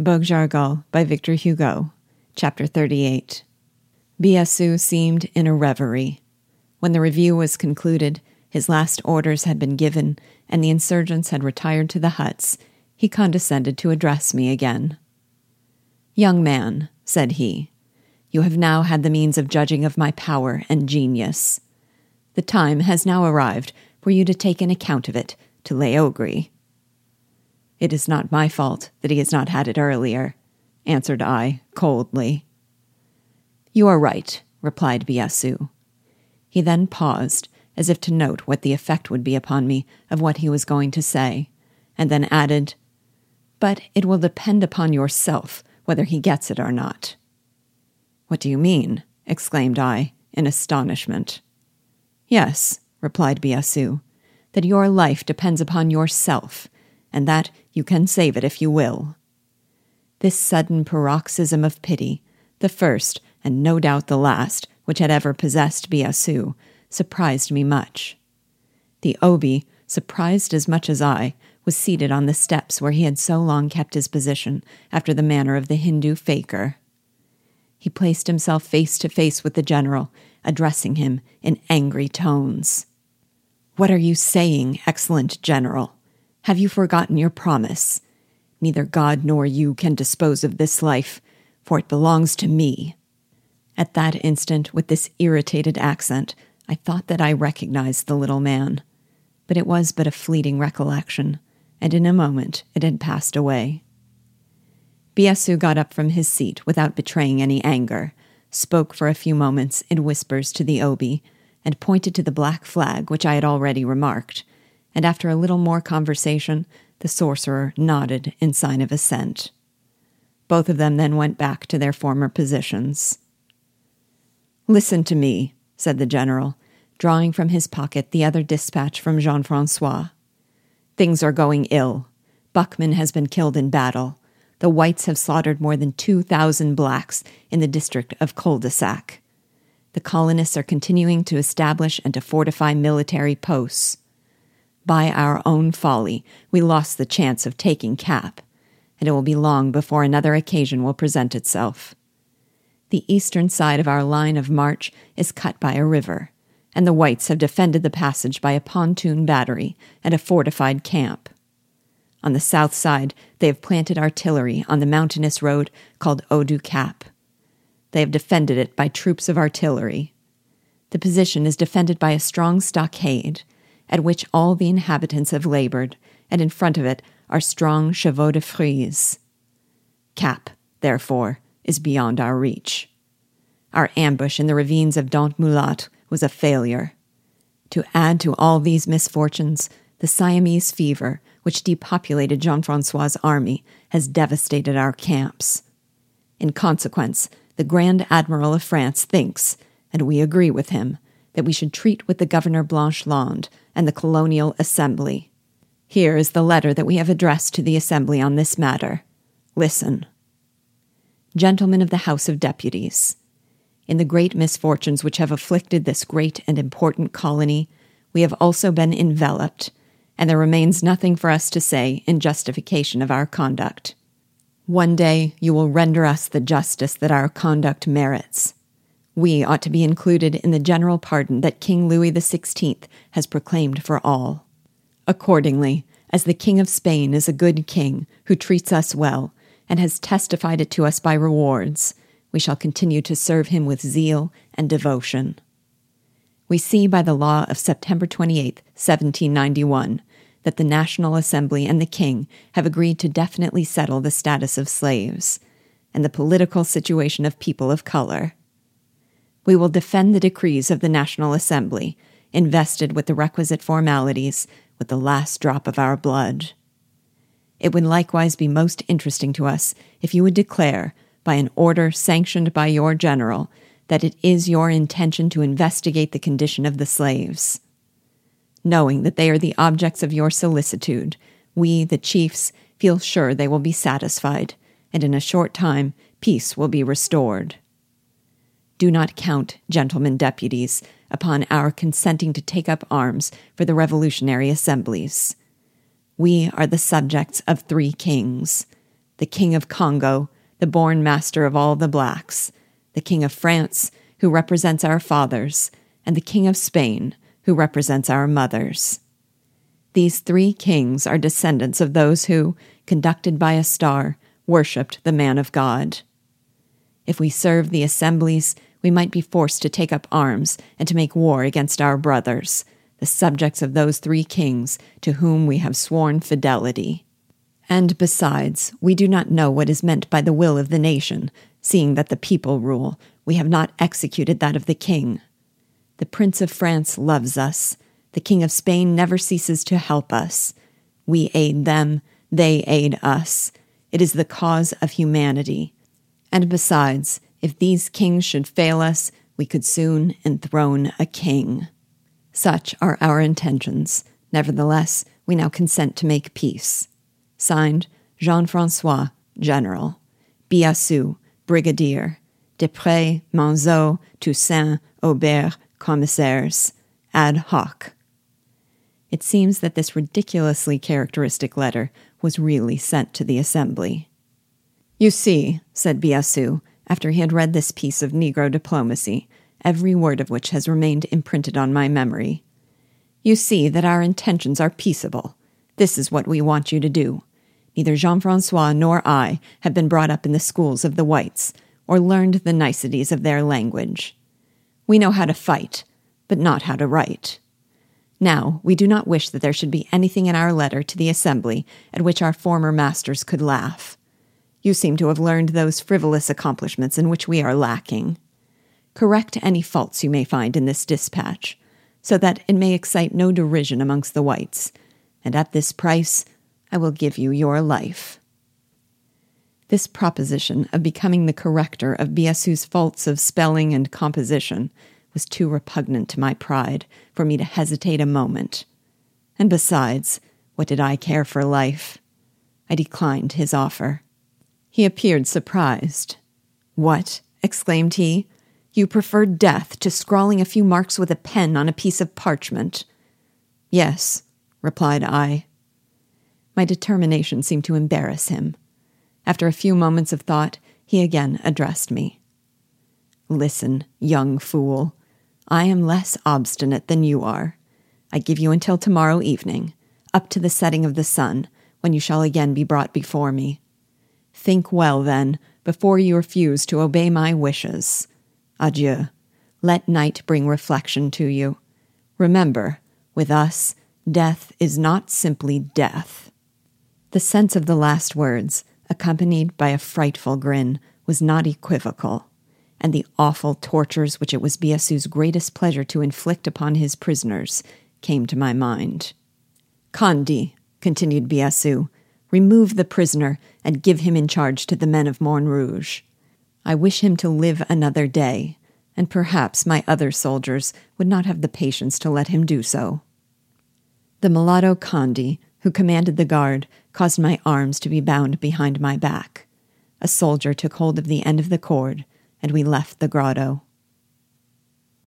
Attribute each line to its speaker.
Speaker 1: Bug-Jargal by Victor Hugo, Chapter 38. Biassou seemed in a reverie. When the review was concluded, his last orders had been given, and the insurgents had retired to the huts, he condescended to address me again. Young man, said he, you have now had the means of judging of my power and genius. The time has now arrived for you to take an account of it to Leogri. It is not my fault that he has not had it earlier, answered I, coldly. You are right, replied Biassou. He then paused, as if to note what the effect would be upon me of what he was going to say, and then added, But it will depend upon yourself whether he gets it or not. What do you mean? exclaimed I, in astonishment. Yes, replied Biassou, that your life depends upon yourself, and that you can save it if you will. This sudden paroxysm of pity, the first, and no doubt the last, which had ever possessed Biassou, surprised me much. The Obi, surprised as much as I, was seated on the steps where he had so long kept his position after the manner of the Hindu fakir. He placed himself face to face with the general, addressing him in angry tones. What are you saying, excellent general? Have you forgotten your promise? Neither God nor you can dispose of this life, for it belongs to me. At that instant, with this irritated accent, I thought that I recognized the little man. But it was but a fleeting recollection, and in a moment it had passed away. Biassou got up from his seat without betraying any anger, spoke for a few moments in whispers to the Obi, and pointed to the black flag which I had already remarked, and after a little more conversation, the sorcerer nodded in sign of assent. Both of them then went back to their former positions. Listen to me, said the general, drawing from his pocket the other dispatch from Jean Francois. Things are going ill. Buckman has been killed in battle the whites have slaughtered more than 2,000 blacks in the district of Cul de Sac. The colonists are continuing to establish and to fortify military posts. By our own folly, we lost the chance of taking Cap, and it will be long before another occasion will present itself. The eastern side of our line of march is cut by a river, and the whites have defended the passage by a pontoon battery and a fortified camp. On the south side, they have planted artillery on the mountainous road called Haut du Cap. They have defended it by troops of artillery. The position is defended by a strong stockade, at which all the inhabitants have labored, and in front of it are strong chevaux de frise. Cap, therefore, is beyond our reach. Our ambush in the ravines of Dent Mulat was a failure. To add to all these misfortunes, the Siamese fever, which depopulated Jean Francois's army, has devastated our camps. In consequence, the Grand Admiral of France thinks, and we agree with him, that we should treat with the Governor Blanchelande and the Colonial Assembly. Here is the letter that we have addressed to the Assembly on this matter. Listen. Gentlemen of the House of Deputies, in the great misfortunes which have afflicted this great and important colony, we have also been enveloped and there remains nothing for us to say in justification of our conduct. One day you will render us the justice that our conduct merits. We ought to be included in the general pardon that King Louis XVI has proclaimed for all. Accordingly, as the King of Spain is a good king who treats us well and has testified it to us by rewards, we shall continue to serve him with zeal and devotion. We see by the law of September 28, 1791, that the National Assembly and the King have agreed to definitely settle the status of slaves and the political situation of people of color. We will defend the decrees of the National Assembly, invested with the requisite formalities, with the last drop of our blood. It would likewise be most interesting to us if you would declare, by an order sanctioned by your general, that it is your intention to investigate the condition of the slaves. Knowing that they are the objects of your solicitude, we, the chiefs, feel sure they will be satisfied, and in a short time peace will be restored. Do not count, gentlemen deputies, upon our consenting to take up arms for the revolutionary assemblies. We are the subjects of three kings the King of Congo, the born master of all the blacks, the King of France, who represents our fathers, and the King of Spain, who represents our mothers. These three kings are descendants of those who, conducted by a star, worshipped the man of God. If we serve the assemblies, we might be forced to take up arms and to make war against our brothers, the subjects of those three kings to whom we have sworn fidelity. And besides, we do not know what is meant by the will of the nation, seeing that the people rule, we have not executed that of the king. The Prince of France loves us. The King of Spain never ceases to help us. We aid them, they aid us. It is the cause of humanity. And besides, if these kings should fail us, we could soon enthrone a king. Such are our intentions. Nevertheless, we now consent to make peace. Signed, Jean Francois, General. Biassou, Brigadier. Desprez, Manzot, Toussaint, Aubert, Commissaires. Ad hoc. It seems that this ridiculously characteristic letter was really sent to the Assembly. You see, said Biassou, after he had read this piece of Negro diplomacy, every word of which has remained imprinted on my memory. You see that our intentions are peaceable. This is what we want you to do. Neither Jean Francois nor I have been brought up in the schools of the whites, or learned the niceties of their language. We know how to fight, but not how to write. Now, we do not wish that there should be anything in our letter to the Assembly at which our former masters could laugh. You seem to have learned those frivolous accomplishments in which we are lacking. Correct any faults you may find in this dispatch, so that it may excite no derision amongst the whites, and at this price I will give you your life. This proposition of becoming the corrector of Biassou's faults of spelling and composition was too repugnant to my pride for me to hesitate a moment. And besides, what did I care for life? I declined his offer. He appeared surprised. What? exclaimed he. You prefer death to scrawling a few marks with a pen on a piece of parchment. Yes, replied I. My determination seemed to embarrass him. After a few moments of thought, he again addressed me. Listen, young fool. I am less obstinate than you are. I give you until tomorrow evening, up to the setting of the sun, when you shall again be brought before me. Think well, then, before you refuse to obey my wishes. Adieu. Let night bring reflection to you. Remember, with us, death is not simply death. The sense of the last words, accompanied by a frightful grin, was not equivocal, and the awful tortures which it was Biassou's greatest pleasure to inflict upon his prisoners came to my mind. Conde, continued Biassou, remove the prisoner and give him in charge to the men of Morn Montrouge. I wish him to live another day, and perhaps my other soldiers would not have the patience to let him do so. The mulatto Conde, who commanded the guard, caused my arms to be bound behind my back. A soldier took hold of the end of the cord, and we left the grotto.